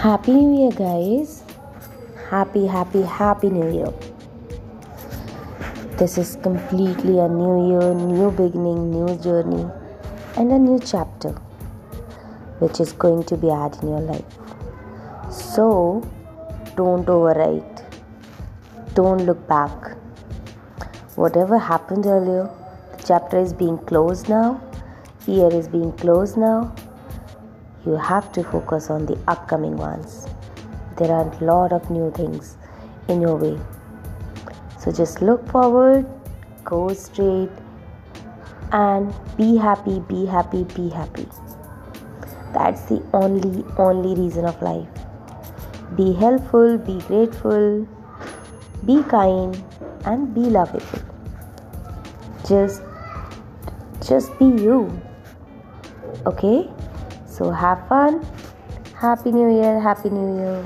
Happy New Year, guys! Happy, happy, happy New Year! This is completely a new year, new beginning, new journey, and a new chapter which is going to be added in your life. So, don't overwrite, don't look back. Whatever happened earlier, the chapter is being closed now, year is being closed now you have to focus on the upcoming ones. There are a lot of new things in your way. So just look forward, go straight, and be happy, be happy, be happy. That's the only, only reason of life. Be helpful, be grateful, be kind, and be lovable. Just, just be you. Okay? So have fun. Happy New Year. Happy New Year.